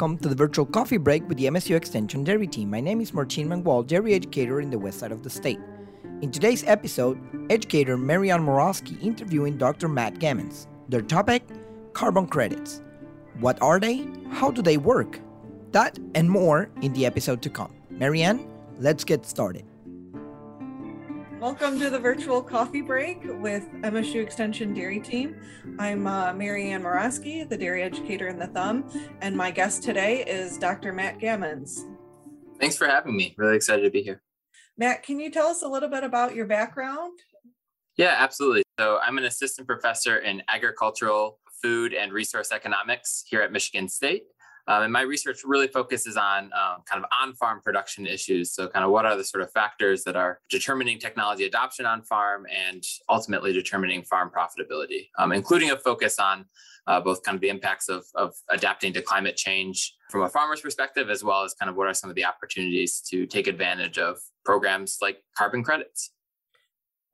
Welcome to the virtual coffee break with the MSU Extension Dairy Team. My name is Martin Mangual, dairy educator in the west side of the state. In today's episode, educator Marianne Morosky interviewing Dr. Matt Gammans. Their topic carbon credits. What are they? How do they work? That and more in the episode to come. Marianne, let's get started. Welcome to the virtual coffee break with MSU Extension Dairy Team. I'm uh, Marianne Morosky, the dairy educator in the Thumb, and my guest today is Dr. Matt Gammans. Thanks for having me. Really excited to be here. Matt, can you tell us a little bit about your background? Yeah, absolutely. So, I'm an assistant professor in agricultural, food, and resource economics here at Michigan State. Um, and my research really focuses on um, kind of on farm production issues. So, kind of what are the sort of factors that are determining technology adoption on farm and ultimately determining farm profitability, um, including a focus on uh, both kind of the impacts of, of adapting to climate change from a farmer's perspective, as well as kind of what are some of the opportunities to take advantage of programs like carbon credits.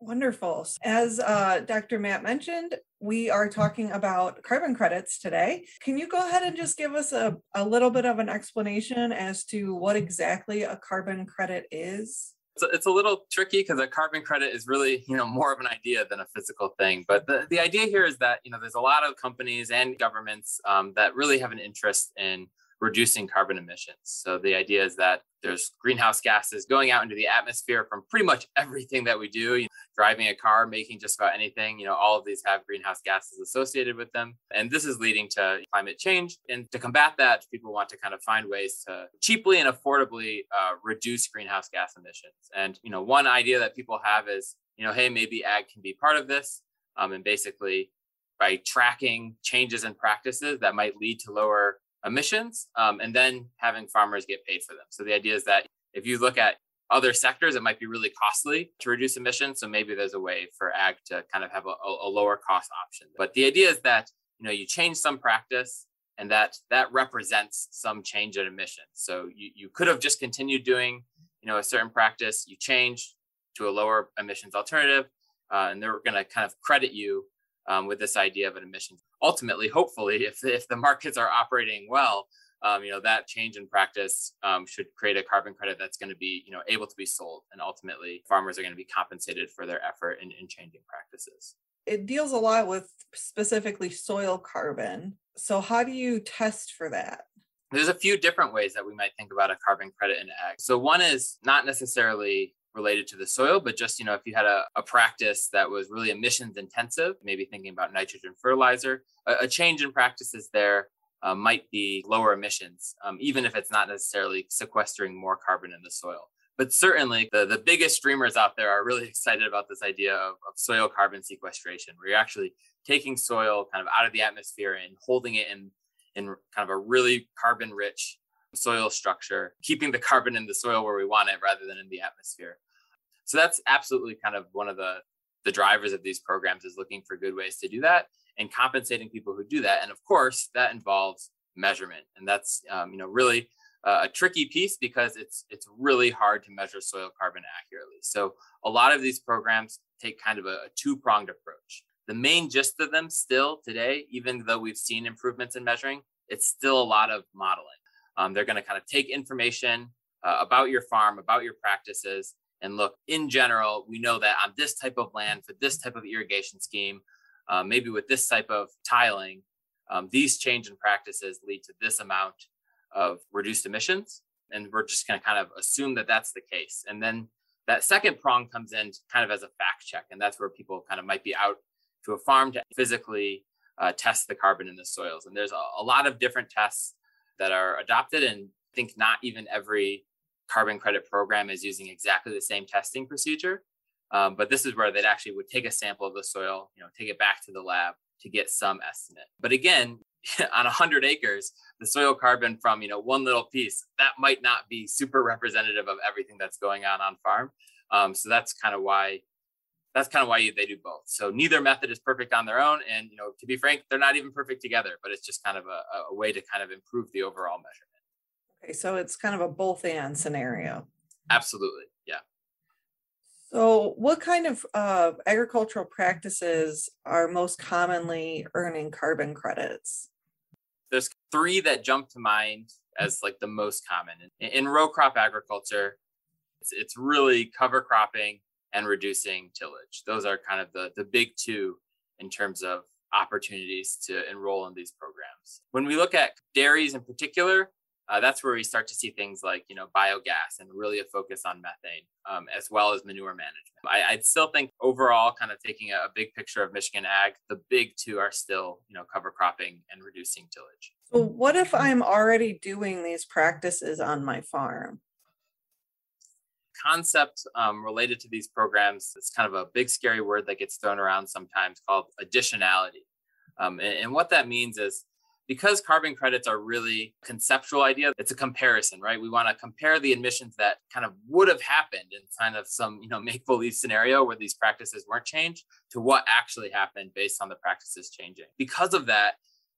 Wonderful. As uh, Dr. Matt mentioned, we are talking about carbon credits today. Can you go ahead and just give us a, a little bit of an explanation as to what exactly a carbon credit is? It's a, it's a little tricky because a carbon credit is really, you know, more of an idea than a physical thing. But the, the idea here is that, you know, there's a lot of companies and governments um, that really have an interest in reducing carbon emissions. So the idea is that there's greenhouse gases going out into the atmosphere from pretty much everything that we do. You know, driving a car, making just about anything, you know, all of these have greenhouse gases associated with them. And this is leading to climate change. And to combat that, people want to kind of find ways to cheaply and affordably uh, reduce greenhouse gas emissions. And, you know, one idea that people have is, you know, hey, maybe ag can be part of this. Um, and basically, by tracking changes in practices that might lead to lower emissions um, and then having farmers get paid for them. So the idea is that if you look at other sectors, it might be really costly to reduce emissions. So maybe there's a way for ag to kind of have a, a lower cost option. But the idea is that you know you change some practice and that that represents some change in emissions. So you, you could have just continued doing you know a certain practice, you change to a lower emissions alternative, uh, and they're going to kind of credit you um, with this idea of an emissions. Ultimately, hopefully, if, if the markets are operating well, um, you know that change in practice um, should create a carbon credit that's going to be you know able to be sold, and ultimately farmers are going to be compensated for their effort in, in changing practices. It deals a lot with specifically soil carbon. So how do you test for that? There's a few different ways that we might think about a carbon credit in ag. So one is not necessarily related to the soil, but just, you know, if you had a, a practice that was really emissions intensive, maybe thinking about nitrogen fertilizer, a, a change in practices there uh, might be lower emissions, um, even if it's not necessarily sequestering more carbon in the soil. But certainly, the, the biggest streamers out there are really excited about this idea of, of soil carbon sequestration, where you're actually taking soil kind of out of the atmosphere and holding it in, in kind of a really carbon rich soil structure, keeping the carbon in the soil where we want it rather than in the atmosphere. So that's absolutely kind of one of the the drivers of these programs is looking for good ways to do that and compensating people who do that. And of course, that involves measurement, and that's um, you know really uh, a tricky piece because it's it's really hard to measure soil carbon accurately. So a lot of these programs take kind of a, a two pronged approach. The main gist of them still today, even though we've seen improvements in measuring, it's still a lot of modeling. Um, they're going to kind of take information uh, about your farm, about your practices, and look, in general, we know that on this type of land for this type of irrigation scheme, uh, maybe with this type of tiling, um, these change in practices lead to this amount of reduced emissions. And we're just going to kind of assume that that's the case. And then that second prong comes in kind of as a fact check. And that's where people kind of might be out to a farm to physically uh, test the carbon in the soils. And there's a, a lot of different tests that are adopted. And I think not even every carbon credit program is using exactly the same testing procedure. Um, but this is where they'd actually would take a sample of the soil, you know, take it back to the lab to get some estimate. But again, on 100 acres, the soil carbon from you know one little piece that might not be super representative of everything that's going on on farm. Um, so that's kind of why that's kind of why they do both. So neither method is perfect on their own, and you know to be frank, they're not even perfect together. But it's just kind of a, a way to kind of improve the overall measurement. Okay, so it's kind of a both and scenario. Absolutely. Yeah. So, what kind of uh, agricultural practices are most commonly earning carbon credits? There's three that jump to mind as like the most common. In, in row crop agriculture, it's, it's really cover cropping and reducing tillage. Those are kind of the, the big two in terms of opportunities to enroll in these programs. When we look at dairies in particular, uh, that's where we start to see things like you know biogas and really a focus on methane um, as well as manure management. I, would still think overall kind of taking a, a, big picture of michigan ag the big two are still you know cover cropping and reducing tillage. So what if i'm already doing these practices on my farm? Concept um, related to these programs it's kind of a big scary word that gets thrown around sometimes called additionality. Um, and, and what that means is because carbon credits are really conceptual idea it's a comparison right? We want to compare the emissions that kind of would have happened in kind of some you know make believe scenario where these practices weren't changed to what actually happened based on the practices changing. Because of that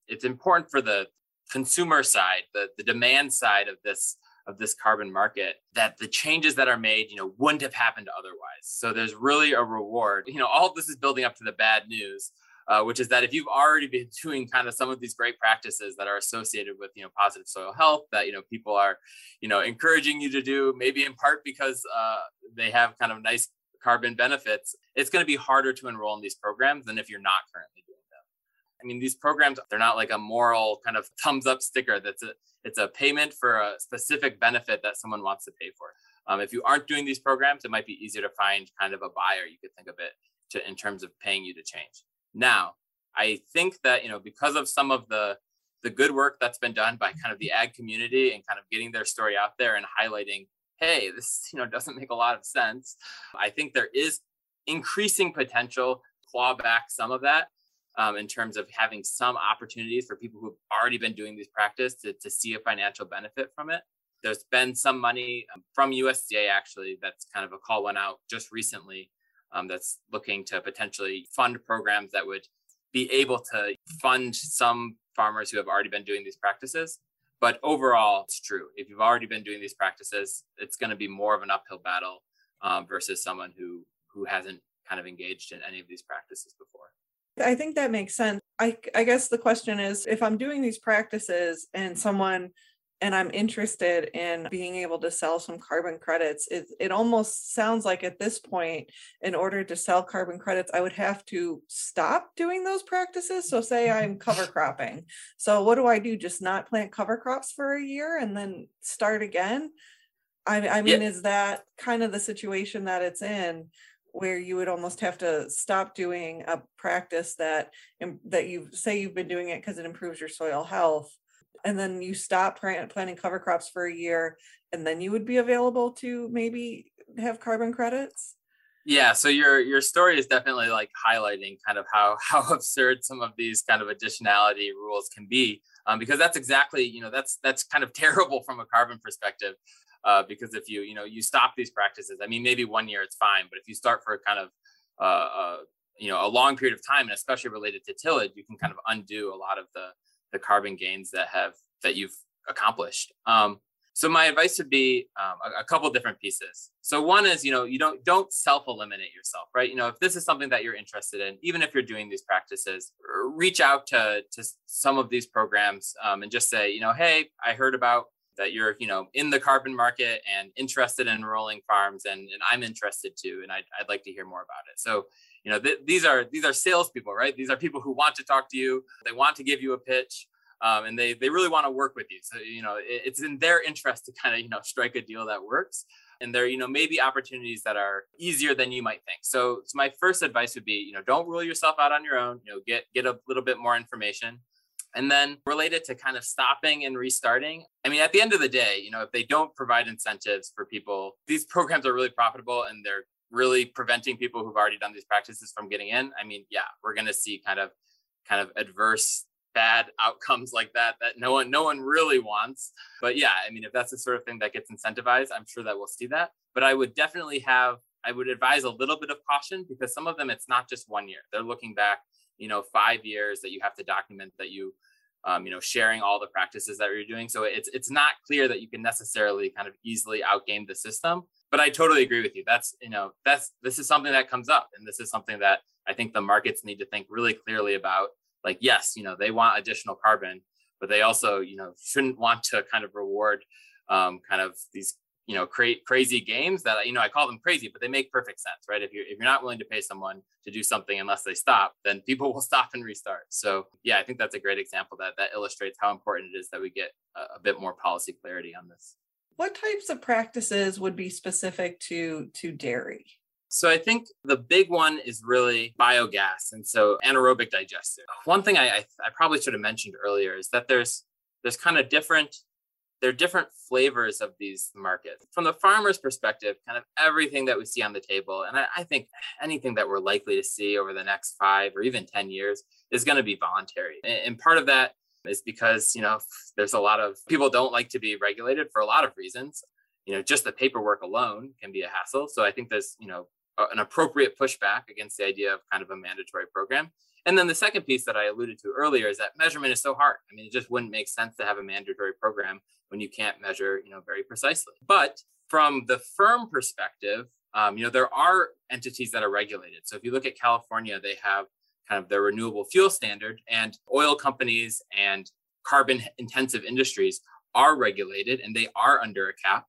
it's important for the consumer side the, the demand side of this of this carbon market that the changes that are made you know wouldn't have happened otherwise. So there's really a reward. You know all this is building up to the bad news uh, which is that if you've already been doing kind of some of these great practices that are associated with you know positive soil health that you know people are you know encouraging you to do maybe in part because uh, they have kind of nice carbon benefits it's going to be harder to enroll in these programs than if you're not currently doing them. I mean these programs they're not like a moral kind of thumbs up sticker that's a it's a payment for a specific benefit that someone wants to pay for. Um, if you aren't doing these programs it might be easier to find kind of a buyer you could think of it to, in terms of paying you to change now, I think that, you know, because of some of the the good work that's been done by kind of the ag community and kind of getting their story out there and highlighting, hey, this, you know, doesn't make a lot of sense. I think there is increasing potential claw back some of that um, in terms of having some opportunities for people who've already been doing these practice to, to see a financial benefit from it. There's been some money um, from USDA actually that's kind of a call went out just recently um, that's looking to potentially fund programs that would be able to fund some farmers who have already been doing these practices. But overall, it's true. If you've already been doing these practices, it's going to be more of an uphill battle um, versus someone who who hasn't kind of engaged in any of these practices before. I think that makes sense. I, I guess the question is if I'm doing these practices and someone and I'm interested in being able to sell some carbon credits. It, it almost sounds like at this point, in order to sell carbon credits, I would have to stop doing those practices. So, say I'm cover cropping. So, what do I do? Just not plant cover crops for a year and then start again? I, I mean, yeah. is that kind of the situation that it's in? where you would almost have to stop doing a practice that that you say you've been doing it because it improves your soil health and then you stop planting cover crops for a year and then you would be available to maybe have carbon credits? Yeah so your your story is definitely like highlighting kind of how how absurd some of these kind of additionality rules can be um, because that's exactly you know that's that's kind of terrible from a carbon perspective uh, because if you you know you stop these practices i mean maybe one year it's fine but if you start for a kind of uh, uh, you know a long period of time and especially related to tillage you can kind of undo a lot of the the carbon gains that have that you've accomplished. Um, so my advice would be um, a, a, couple different pieces. So one is, you know, you don't don't self eliminate yourself, right? You know, if this is something that you're interested in, even if you're doing these practices, reach out to to some of these programs um, and just say, you know, hey, I heard about that you're, you know, in the carbon market and interested in rolling farms, and, and I'm interested too, and I'd, I'd like to hear more about it. So you know th- these are these are salespeople, right? These are people who want to talk to you. They want to give you a pitch, um, and they they really want to work with you. So you know it, it's in their interest to kind of you know strike a deal that works. And there, you know, maybe opportunities that are easier than you might think. So, so my first advice would be, you know, don't rule yourself out on your own. You know, get get a little bit more information. And then related to kind of stopping and restarting, I mean, at the end of the day, you know, if they don't provide incentives for people, these programs are really profitable and they're really preventing people who've already done these practices from getting in, I mean, yeah, we're going to see kind of kind of adverse bad outcomes like that that no one no one really wants. But yeah, I mean, if that's the sort of thing that gets incentivized, I'm sure that we'll see that. But I would definitely have I would advise a little bit of caution because some of them it's not just one year. They're looking back, you know, 5 years that you have to document that you um, you know, sharing all the practices that you're doing. So it's it's not clear that you can necessarily kind of easily outgame the system but I totally agree with you. That's you know that's this is something that comes up, and this is something that I think the markets need to think really clearly about. Like, yes, you know they want additional carbon, but they also you know shouldn't want to kind of reward um, kind of these you know cra- crazy games that you know I call them crazy, but they make perfect sense, right? If you're if you're not willing to pay someone to do something unless they stop, then people will stop and restart. So yeah, I think that's a great example that that illustrates how important it is that we get a, a bit more policy clarity on this. What types of practices would be specific to to dairy? So I think the big one is really biogas, and so anaerobic digestion. One thing I, I, I probably should have mentioned earlier is that there's there's kind of different there are different flavors of these markets. From the farmer's perspective, kind of everything that we see on the table, and I, I, think anything that we're likely to see over the next five or even 10 years is going to be voluntary. And part of that is because, you know, there's a lot of people don't like to be regulated for a lot of reasons. You know, just the paperwork alone can be a hassle. So I think there's, you know, an appropriate pushback against the idea of kind of a mandatory program. And then the second piece that I alluded to earlier is that measurement is so hard. I mean, it just wouldn't make sense to have a mandatory program when you can't measure, you know, very precisely. But from the firm perspective, um, you know, there are entities that are regulated. So if you look at California, they have kind of their renewable fuel standard, and oil companies and carbon intensive industries are regulated and they are under a cap.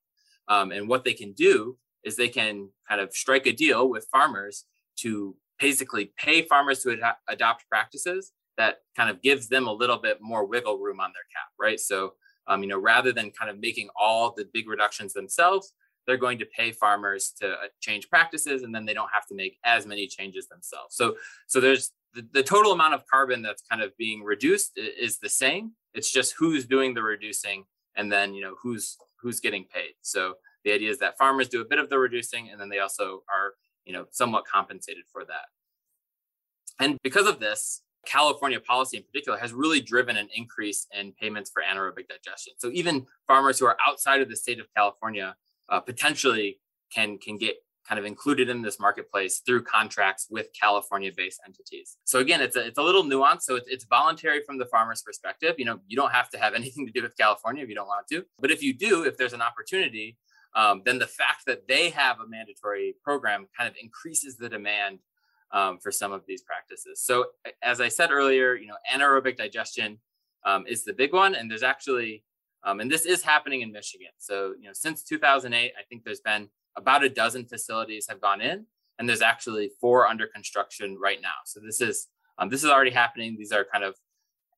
Um, and what they can do is they can kind of strike a deal with farmers to basically pay farmers to ad- adopt practices that kind of gives them a little bit more wiggle room on their cap, right? So um, you know, rather than kind of making all the big reductions themselves, they're going to pay farmers to uh, change practices, and then they don't have to make as many changes themselves. So, so there's the, the total amount of carbon that's kind of being reduced is the same. It's just who's doing the reducing, and then you know who's who's getting paid. So the idea is that farmers do a bit of the reducing, and then they also are you know somewhat compensated for that. And because of this, California policy in particular has really driven an increase in payments for anaerobic digestion. So even farmers who are outside of the state of California uh, potentially can can get kind of included in this marketplace through contracts with California-based entities. So again, it's a, it's a little nuanced. So it's, it's voluntary from the farmer's perspective. You know, you don't have to have anything to do with California if you don't want to. But if you do, if there's an opportunity, um, then the fact that they have a mandatory program kind of increases the demand um, for some of these practices. So as I said earlier, you know, anaerobic digestion um, is the big one, and there's actually, um, and this is happening in Michigan. So you know, since 2008, I think there's been about a dozen facilities have gone in, and there's actually four under construction right now. So this is um, this is already happening. These are kind of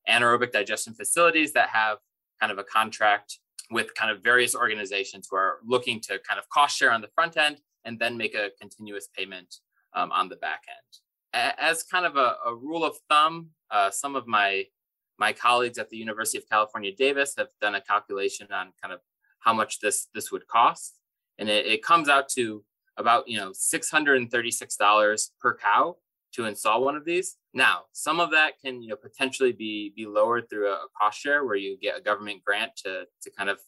anaerobic digestion facilities that have kind of a contract with kind of various organizations who are looking to kind of cost share on the front end and then make a continuous payment um, on the back end. As kind of a, a rule of thumb, uh, some of my my colleagues at the University of California, Davis, have done a calculation on kind of how much this this would cost, and it, it comes out to about you know six hundred and thirty six dollars per cow to install one of these. Now, some of that can you know potentially be be lowered through a, cost share where you get a government grant to to kind of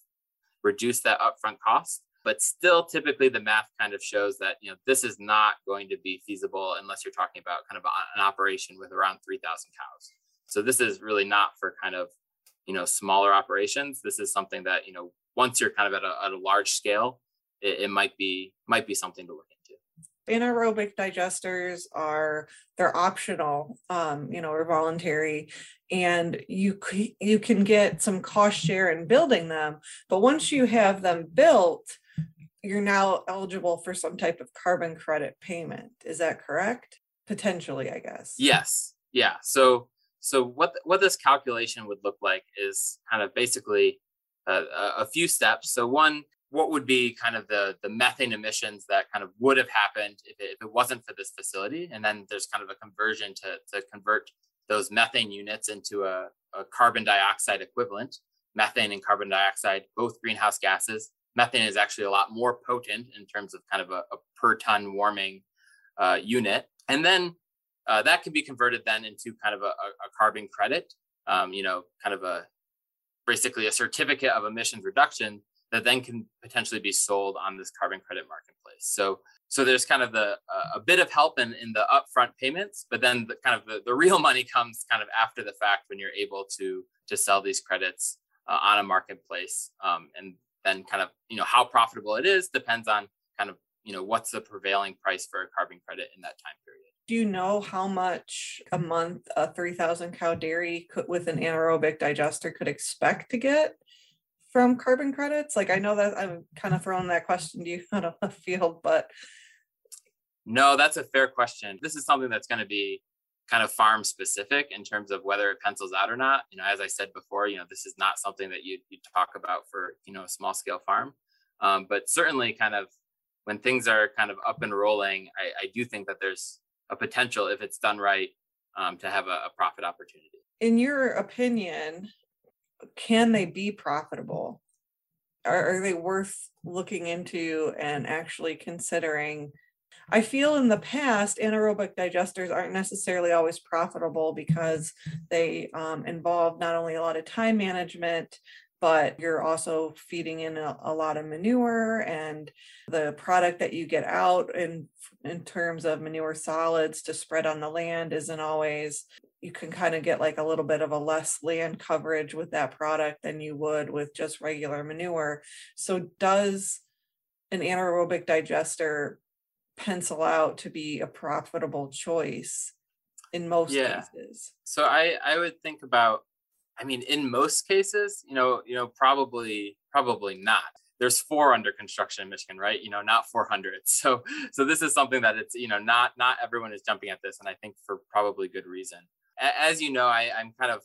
reduce that upfront cost. But still typically the math kind of shows that you know this is not going to be feasible unless you're talking about kind of an operation with around 3000 cows. So this is really not for kind of you know smaller operations. This is something that you know once you're kind of at a, at a large scale it, it might be might be something to look into anaerobic digesters are they're optional um, you know or voluntary and you you can get some cost share in building them but once you have them built you're now eligible for some type of carbon credit payment. Is that correct? Potentially, I guess. Yes. Yeah. So so what what this calculation would look like is kind of basically a, a few steps. So one, what would be kind of the the methane emissions that kind of would have happened if it, if it wasn't for this facility, and then there's kind of a conversion to to convert those methane units into a, a carbon dioxide equivalent. Methane and carbon dioxide, both greenhouse gases, methane is actually a lot more potent in terms of kind of a, a per ton warming uh, unit. And then uh, that can be converted then into kind of a, a carbon credit, um, you know, kind of a basically a certificate of emissions reduction that then can potentially be sold on this carbon credit marketplace. So so there's kind of the uh, a bit of help in, in the upfront payments, but then the, kind of the, the real money comes kind of after the fact when you're able to to sell these credits uh, on a marketplace um, and then kind of you know how profitable it is depends on kind of you know what's the prevailing price for a carbon credit in that time period do you know how much a month a 3000 cow dairy could, with an anaerobic digester could expect to get from carbon credits? Like i know that i'm kind of throwing that question to you out of the field but no that's a fair question. This is something that's going to be kind of farm specific in terms of whether it pencils out or not. You know as i said before you know this is not something that you you talk about for you know a small scale farm. Um, but certainly kind of when things are kind of up and rolling I, I do think that there's a potential if it's done right um, to have a, a profit opportunity. In your opinion, can they be profitable? Are, are they worth looking into and actually considering? I feel in the past, anaerobic digesters aren't necessarily always profitable because they um, involve not only a lot of time management, but you're also feeding in a, a, lot of manure and the product that you get out in in terms of manure solids to spread on the land isn't always you can kind of get like a little bit of a less land coverage with that product than you would with just regular manure so does an anaerobic digester pencil out to be a profitable choice in most yeah. cases so i i would think about I mean, in most cases, you know, you know, probably, probably not. There's four under construction in Michigan, right? You know, not 400. So, so this is something that it's, you know, not not everyone is jumping at this, and I think for probably good reason. As you know, I, I'm kind of,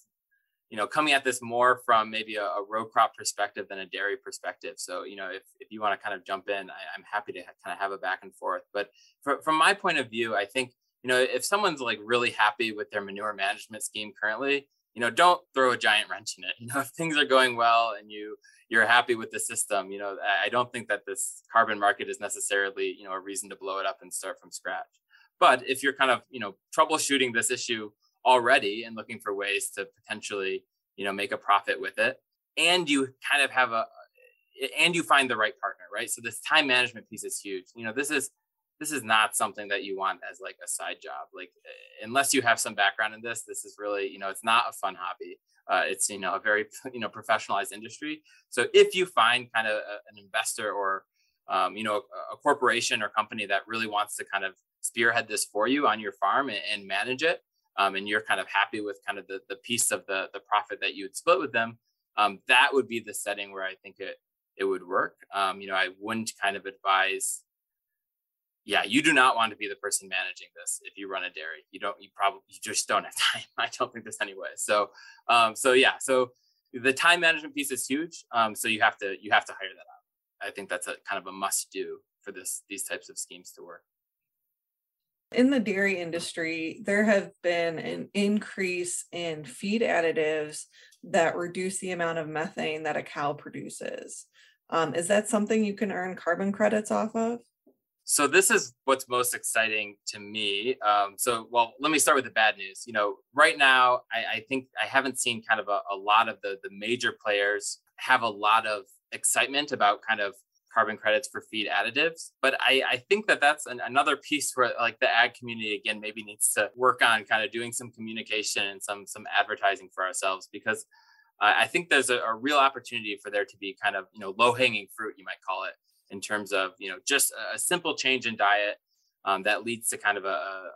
you know, coming at this more from maybe a, a row crop perspective than a dairy perspective. So, you know, if if you want to kind of jump in, I, am happy to kind of have a back and forth. But for, from my point of view, I think you know, if someone's like really happy with their manure management scheme currently, you know don't throw a giant wrench in it you know if things are going well and you you're happy with the system you know i don't think that this carbon market is necessarily you know a reason to blow it up and start from scratch but if you're kind of you know troubleshooting this issue already and looking for ways to potentially you know make a profit with it. And you kind of have a and you find the right partner right? So this time management piece is huge. You know this is this is not something that you want as like a side job. Like unless you have some background in this this is really you know it's not a fun hobby. Uh, it's you know a very you know professionalized industry. So if you find kind of a, an investor or um, you know a, a, corporation or company that really wants to kind of spearhead this for you on your farm and, and manage it um, and you're kind of happy with kind of the, the piece of the the profit that you would split with them um, that would be the setting where i think it it would work um, you know i wouldn't kind of advise yeah, you do not want to be the person managing this if you run a dairy. You don't. You probably you just don't have time. I don't think this anyway. So, um, so yeah. So the time management piece is huge. Um, so you have to you have to hire that out. I think that's a kind of a must do for this these types of schemes to work. In the dairy industry, there have been an increase in feed additives that reduce the amount of methane that a cow produces. Um, is that something you can earn carbon credits off of? so this is what's most exciting to me. Um, so, well, let me start with the bad news. You know, right now, I, I think I haven't seen kind of a, a, lot of the the major players have a lot of excitement about kind of carbon credits for feed additives. But I, I think that that's an, another piece where like the ag community again maybe needs to work on kind of doing some communication and some some advertising for ourselves because uh, I think there's a, a real opportunity for there to be kind of you know low hanging fruit you might call it in terms of you know just a, simple change in diet um, that leads to kind of a,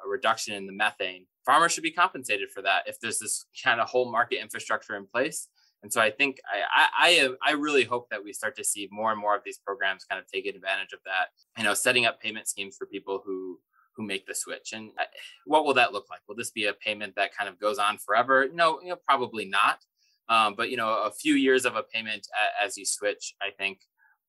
a, reduction in the methane. Farmers should be compensated for that if there's this kind of whole market infrastructure in place. And so I think I, I, I really hope that we start to see more and more of these programs kind of take advantage of that. You know, setting up payment schemes for people who who make the switch. And uh, what will that look like? Will this be a payment that kind of goes on forever? No, you know, probably not. Um, but you know, a few years of a payment as you switch, I think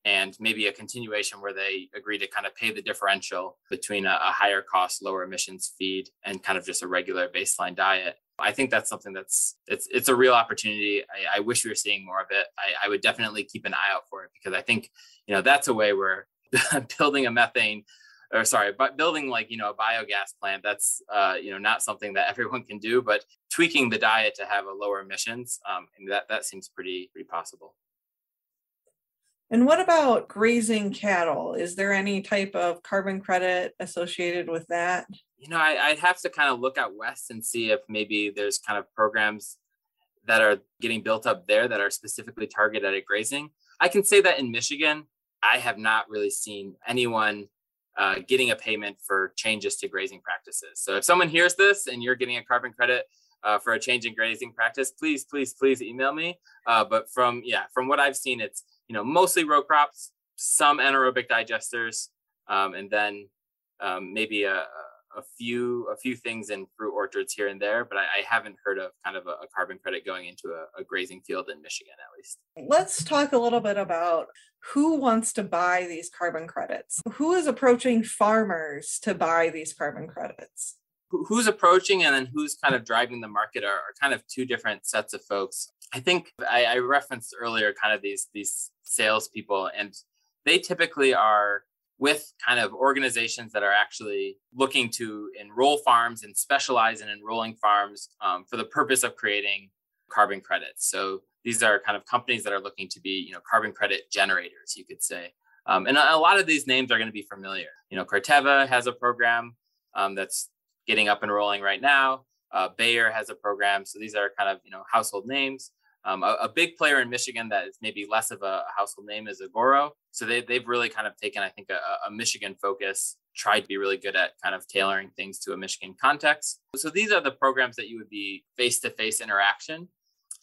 and maybe a continuation where they agree to kind of pay the differential between a, a, higher cost, lower emissions feed and kind of just a regular baseline diet. I think that's something that's it's it's a real opportunity. I, I wish we were seeing more of it. I, I, would definitely keep an eye out for it because I think you know that's a way where building a methane or sorry, but building like you know a biogas plant that's uh, you know not something that everyone can do, but tweaking the diet to have a lower emissions um, and that that seems pretty pretty possible. And what about grazing cattle? Is there any type of carbon credit associated with that? You know, I, would have to kind of look out west and see if maybe there's kind of programs that are getting built up there that are specifically targeted at grazing. I can say that in Michigan, I have not really seen anyone uh, getting a payment for changes to grazing practices. So if someone hears this and you're getting a carbon credit uh, for a change in grazing practice, please, please, please email me. Uh, but from yeah, from what I've seen, it's you know mostly row crops, some anaerobic digesters, um, and then um, maybe a, a few a few things in fruit orchards here and there, but I, I haven't heard of kind of a, a carbon credit going into a, a, grazing field in Michigan at least. Let's talk a little bit about who wants to buy these carbon credits. Who is approaching farmers to buy these carbon credits? Who's approaching and then who's kind of driving the market are, are kind of two different sets of folks. I think I, I referenced earlier kind of these these salespeople, and they typically are with kind of organizations that are actually looking to enroll farms and specialize in enrolling farms um, for the purpose of creating carbon credits. So these are kind of companies that are looking to be, you know, carbon credit generators, you could say. Um, and a, lot of these names are going to be familiar. You know, Corteva has a program um, that's getting up and rolling right now. Uh, Bayer has a program. So these are kind of, you know, household names. Um, a, a, big player in Michigan that is maybe less of a household name is Agoro. So they, they've really kind of taken, I think, a, a Michigan focus, tried to be really good at kind of tailoring things to a Michigan context. So these are the programs that you would be face to face interaction.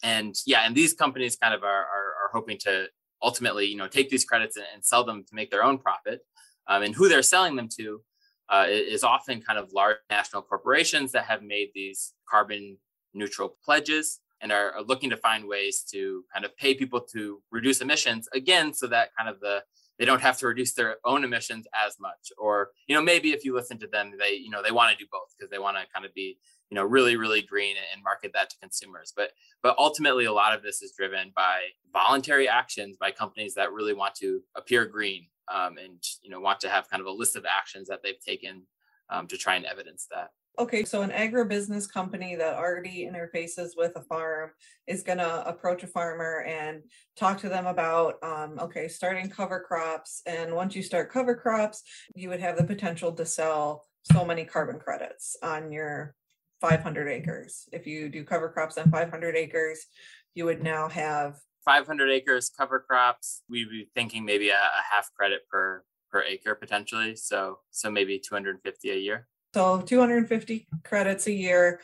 And yeah, and these companies kind of are, are, are, hoping to ultimately, you know, take these credits and, and sell them to make their own profit. Um, and who they're selling them to uh, is often kind of large national corporations that have made these carbon neutral pledges and are, are, looking to find ways to kind of pay people to reduce emissions again so that kind of the they don't have to reduce their own emissions as much. Or you know maybe if you listen to them they you know they want to do both because they want to kind of be you know really really green and market that to consumers. But but ultimately a lot of this is driven by voluntary actions by companies that really want to appear green um, and you know want to have kind of a list of actions that they've taken um, to try and evidence that Okay, so an agribusiness company that already interfaces with a farm is going to approach a farmer and talk to them about, um, okay, starting cover crops. And once you start cover crops, you would have the potential to sell so many carbon credits on your 500 acres. If you do cover crops on 500 acres, you would now have 500 acres cover crops. We'd be thinking maybe a, a half credit per per acre potentially. So so maybe 250 a year. So 250 credits a year.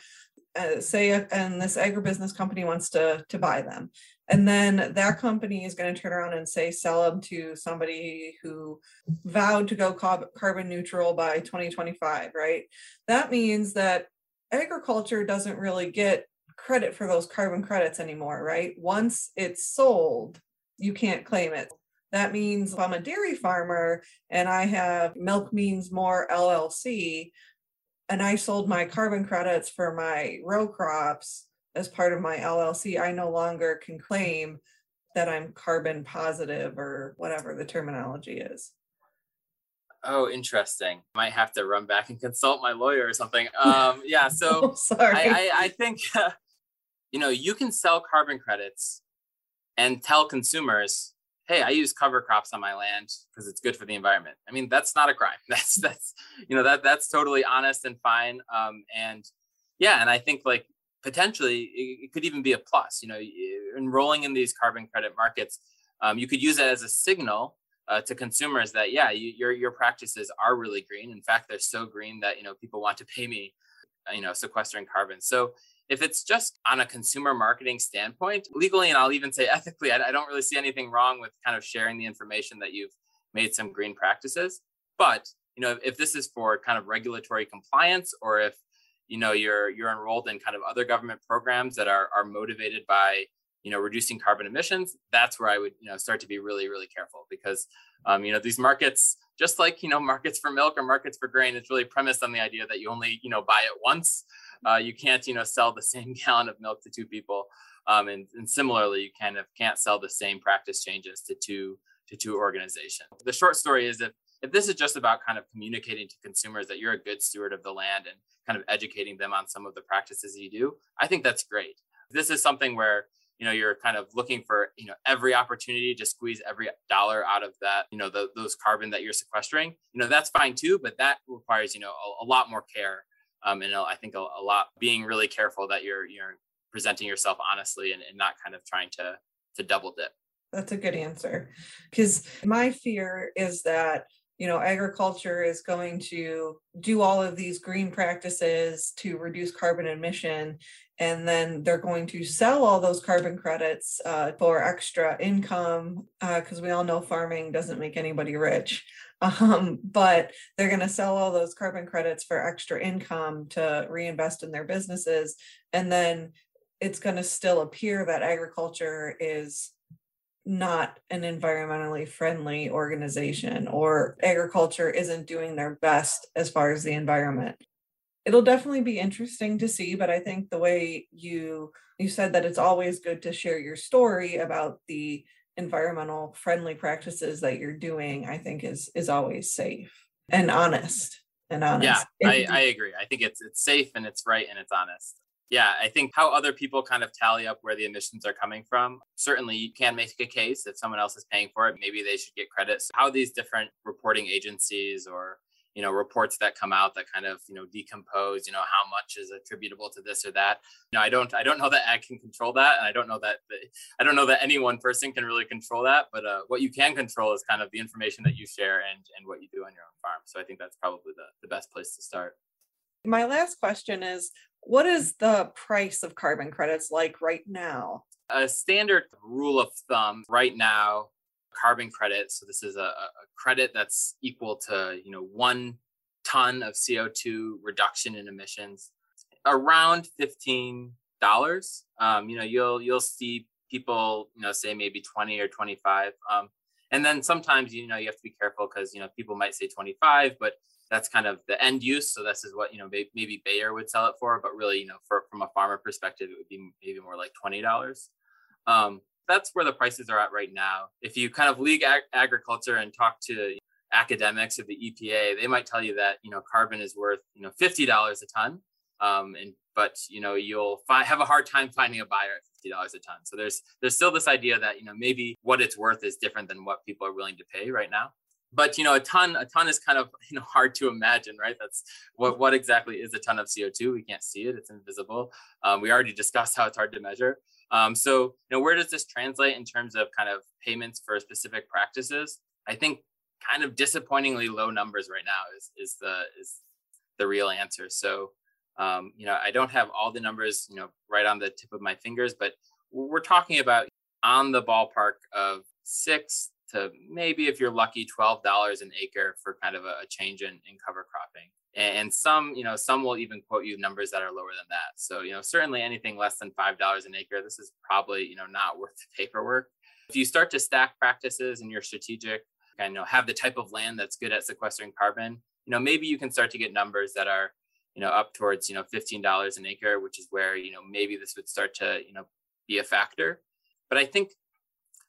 Uh, say and this agribusiness company wants to to buy them. And then that company is going to turn around and say sell them to somebody who vowed to go carbon neutral by 2025 right? That means that agriculture doesn't really get credit for those carbon credits anymore right? Once it's sold you can't claim it. That means if i'm a dairy farmer and i have milk means more llc and I sold my carbon credits for my row crops as part of my LLC, I no longer can claim that I'm carbon positive or whatever the terminology is. Oh, interesting. Might have to run back and consult my lawyer or something. Um, yeah, so sorry. I, I, I think uh, you know you can sell carbon credits and tell consumers hey i use cover crops on my land because it's good for the environment. I mean that's not a crime. That's that's you know that that's totally honest and fine um, and yeah and i think like potentially it, it, could even be a plus you know enrolling in these carbon credit markets um, you could use it as a signal uh, to consumers that yeah you, your your practices are really green. In fact they're so green that you know people want to pay me uh, you know sequestering carbon. So if it's just on a consumer marketing standpoint, legally, and I'll even say ethically, I, I don't really see anything wrong with kind of sharing the information that you've made some green practices. But you know, if this is for kind of regulatory compliance, or if you know you're you're enrolled in kind of other government programs that are are motivated by you know reducing carbon emissions, that's where I would you know start to be really really careful because um, you know these markets just like you know markets for milk or markets for grain it's really premised on the idea that you only you know buy it once uh, you can't you know sell the same gallon of milk to two people. Um, and, and similarly you kind of can't sell the same practice changes to two to two organizations. The short story is if if this is just about kind of communicating to consumers that you're a good steward of the land and kind of educating them on some of the practices you do i think that's great. This is something where you know you're kind of looking for you know every opportunity to squeeze every dollar out of that you know the, those carbon that you're sequestering. You know that's fine too but that requires you know a, a lot more care um, and I think a, a, lot being really careful that you're you're presenting yourself honestly and, and not kind of trying to to double dip. That's a good answer. Because my fear is that you know agriculture is going to do all of these green practices to reduce carbon emission and then they're going to sell all those carbon credits uh, for extra income because uh, we all know farming doesn't make anybody rich um, but they're going to sell all those carbon credits for extra income to reinvest in their businesses. And then it's going to still appear that agriculture is not an environmentally friendly organization or agriculture isn't doing their best as far as the environment. It'll definitely be interesting to see but i think the way you you said that it's always good to share your story about the environmental friendly practices that you're doing i think is is always safe and honest and honest. Yeah I, I agree. I think it's it's safe and it's right and it's honest. Yeah i think how other people kind of tally up where the emissions are coming from certainly you can make a case if someone else is paying for it maybe they should get credits. How these different reporting agencies or you know reports that come out that kind of you know decompose you know how much is attributable to this or that. You know i don't i don't know that ag can control that and i don't know that i don't know that any one person can really control that but uh, what you can control is kind of the information that you share and and what you do on your own farm. So i think that's probably the, the best place to start. My last question is what is the price of carbon credits like right now? A standard rule of thumb right now carbon credit. So this is a, a credit that's equal to you know one ton of CO2 reduction in emissions, around fifteen dollars. Um, you know, you'll you'll see people you know say maybe twenty or twenty five. Um, and then sometimes you know you have to be careful because you know people might say 25 but that's kind of the end use so this is what you know maybe bayer would sell it for but really you know for, from a farmer perspective it would be maybe more like $20 um, that's where the prices are at right now. If you kind of league ag- agriculture and talk to academics of the EPA, they might tell you that you know carbon is worth you know fifty dollars a ton, um, and but you know you'll fi- have a hard time finding a buyer at fifty dollars a ton. So there's there's still this idea that you know maybe what it's worth is different than what people are willing to pay right now. But you know a ton a ton is kind of you know hard to imagine, right? That's what what exactly is a ton of CO two? We can't see it; it's invisible. Um, we already discussed how it's hard to measure. Um, so, you know, where does this translate in terms of kind of payments for specific practices? I think kind of disappointingly low numbers right now is is the is the real answer. So, um, you know, I don't have all the numbers, you know, right on the tip of my fingers, but we're talking about on the ballpark of six to maybe if you're lucky, twelve dollars an acre for kind of a, a change in, in cover cropping and some you know some will even quote you numbers that are lower than that. So you know certainly anything less than five dollars an acre this is probably you know not worth the paperwork. If you start to stack practices and you're strategic and you know have the type of land that's good at sequestering carbon you know maybe you can start to get numbers that are you know up towards you know $15 an acre which is where you know maybe this would start to you know be a factor. But i think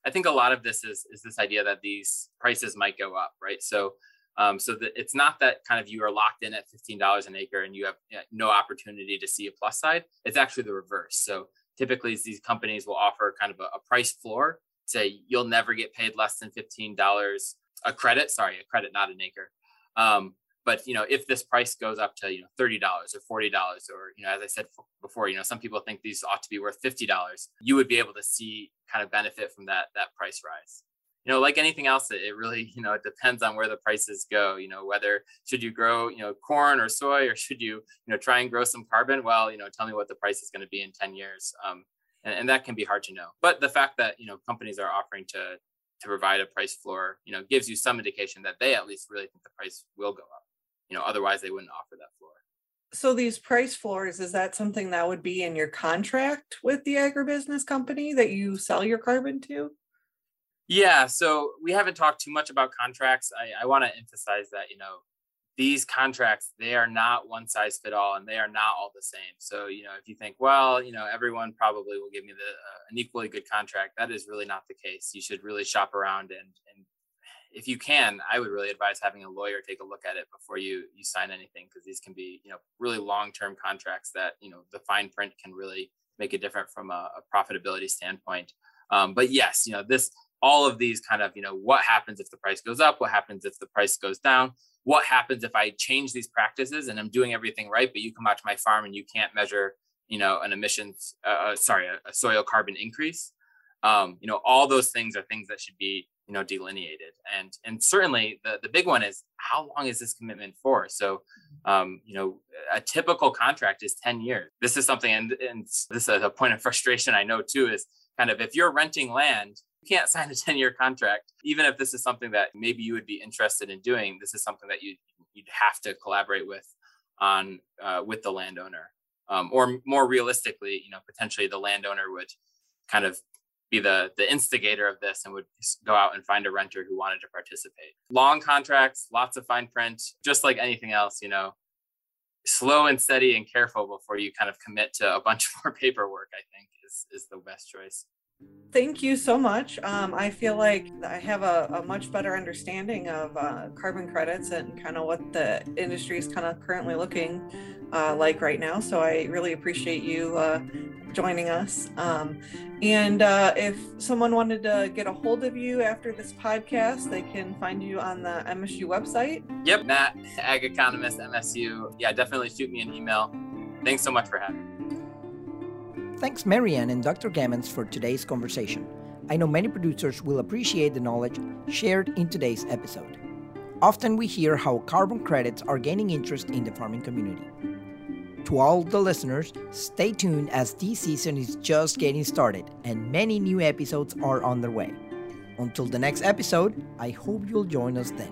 i think a lot of this is is this idea that these prices might go up right? So um, so it's not that kind of you are locked in at $15 an acre and you have no opportunity to see a plus side. It's actually the reverse. So typically these companies will offer kind of a, a price floor, say you'll never get paid less than $15 a credit, sorry, a credit, not an acre. Um, but you know, if this price goes up to you know thirty dollars or forty dollars, or you know, as I said before, you know, some people think these ought to be worth fifty dollars. You would be able to see kind of benefit from that that price rise you know, like anything else, it really, you know, it depends on where the prices go. You know, whether should you grow, you know, corn or soy, or should you, you know, try and grow some carbon? Well, you know, tell me what the price is going to be in 10 years. Um, and, and that can be hard to know. But the fact that, you know, companies are offering to to provide a price floor, you know, gives you some indication that they at least really think the price will go up. You know, otherwise they wouldn't offer that floor. So these price floors, is that something that would be in your contract with the agribusiness company that you sell your carbon to? Yeah, so we haven't talked too much about contracts. I, I want to emphasize that, you know, these contracts, they are not one size fit all and they are not all the same. So, you know, if you think, well, you know, everyone probably will give me the, uh, an equally good contract, that is really not the case. You should really shop around and, and if you can, I would really advise having a lawyer take a look at it before you you sign anything because these can be you know really long term contracts that you know the fine print can really make it different from a, a profitability standpoint. Um, but yes, you know this all of these kind of, you know, what happens if the price goes up? What happens if the price goes down? What happens if I change these practices and I'm doing everything right, but you come out to my farm and you can't measure, you know, an emissions, uh, uh sorry, a, a, soil carbon increase? Um, you know, all those things are things that should be you know delineated and and certainly the the big one is how long is this commitment for so um, you know a typical contract is 10 years this is something and, and this is a point of frustration i know too is kind of if you're renting land you can't sign a 10 year contract even if this is something that maybe you would be interested in doing this is something that you you'd have to collaborate with on uh, with the landowner um, or more realistically you know potentially the landowner would kind of be the the instigator of this and would go out and find a renter who wanted to participate. Long contracts, lots of fine print, just like anything else, you know, slow and steady and careful before you kind of commit to a bunch more paperwork, I think is is the best choice. Thank you so much. Um, I feel like I have a, a much better understanding of uh, carbon credits and kind of what the industry is kind of currently looking uh, like right now. So I really appreciate you uh, joining us. Um, and uh, if someone wanted to get a hold of you after this podcast, they can find you on the MSU website. Yep, Matt, Ag Economist, MSU. Yeah, definitely shoot me an email. Thanks so much for having me. Thanks, Marianne and Dr. Gammans, for today's conversation. I know many producers will appreciate the knowledge shared in today's episode. Often we hear how carbon credits are gaining interest in the farming community. To all the listeners, stay tuned as this season is just getting started and many new episodes are on their way. Until the next episode, I hope you'll join us then.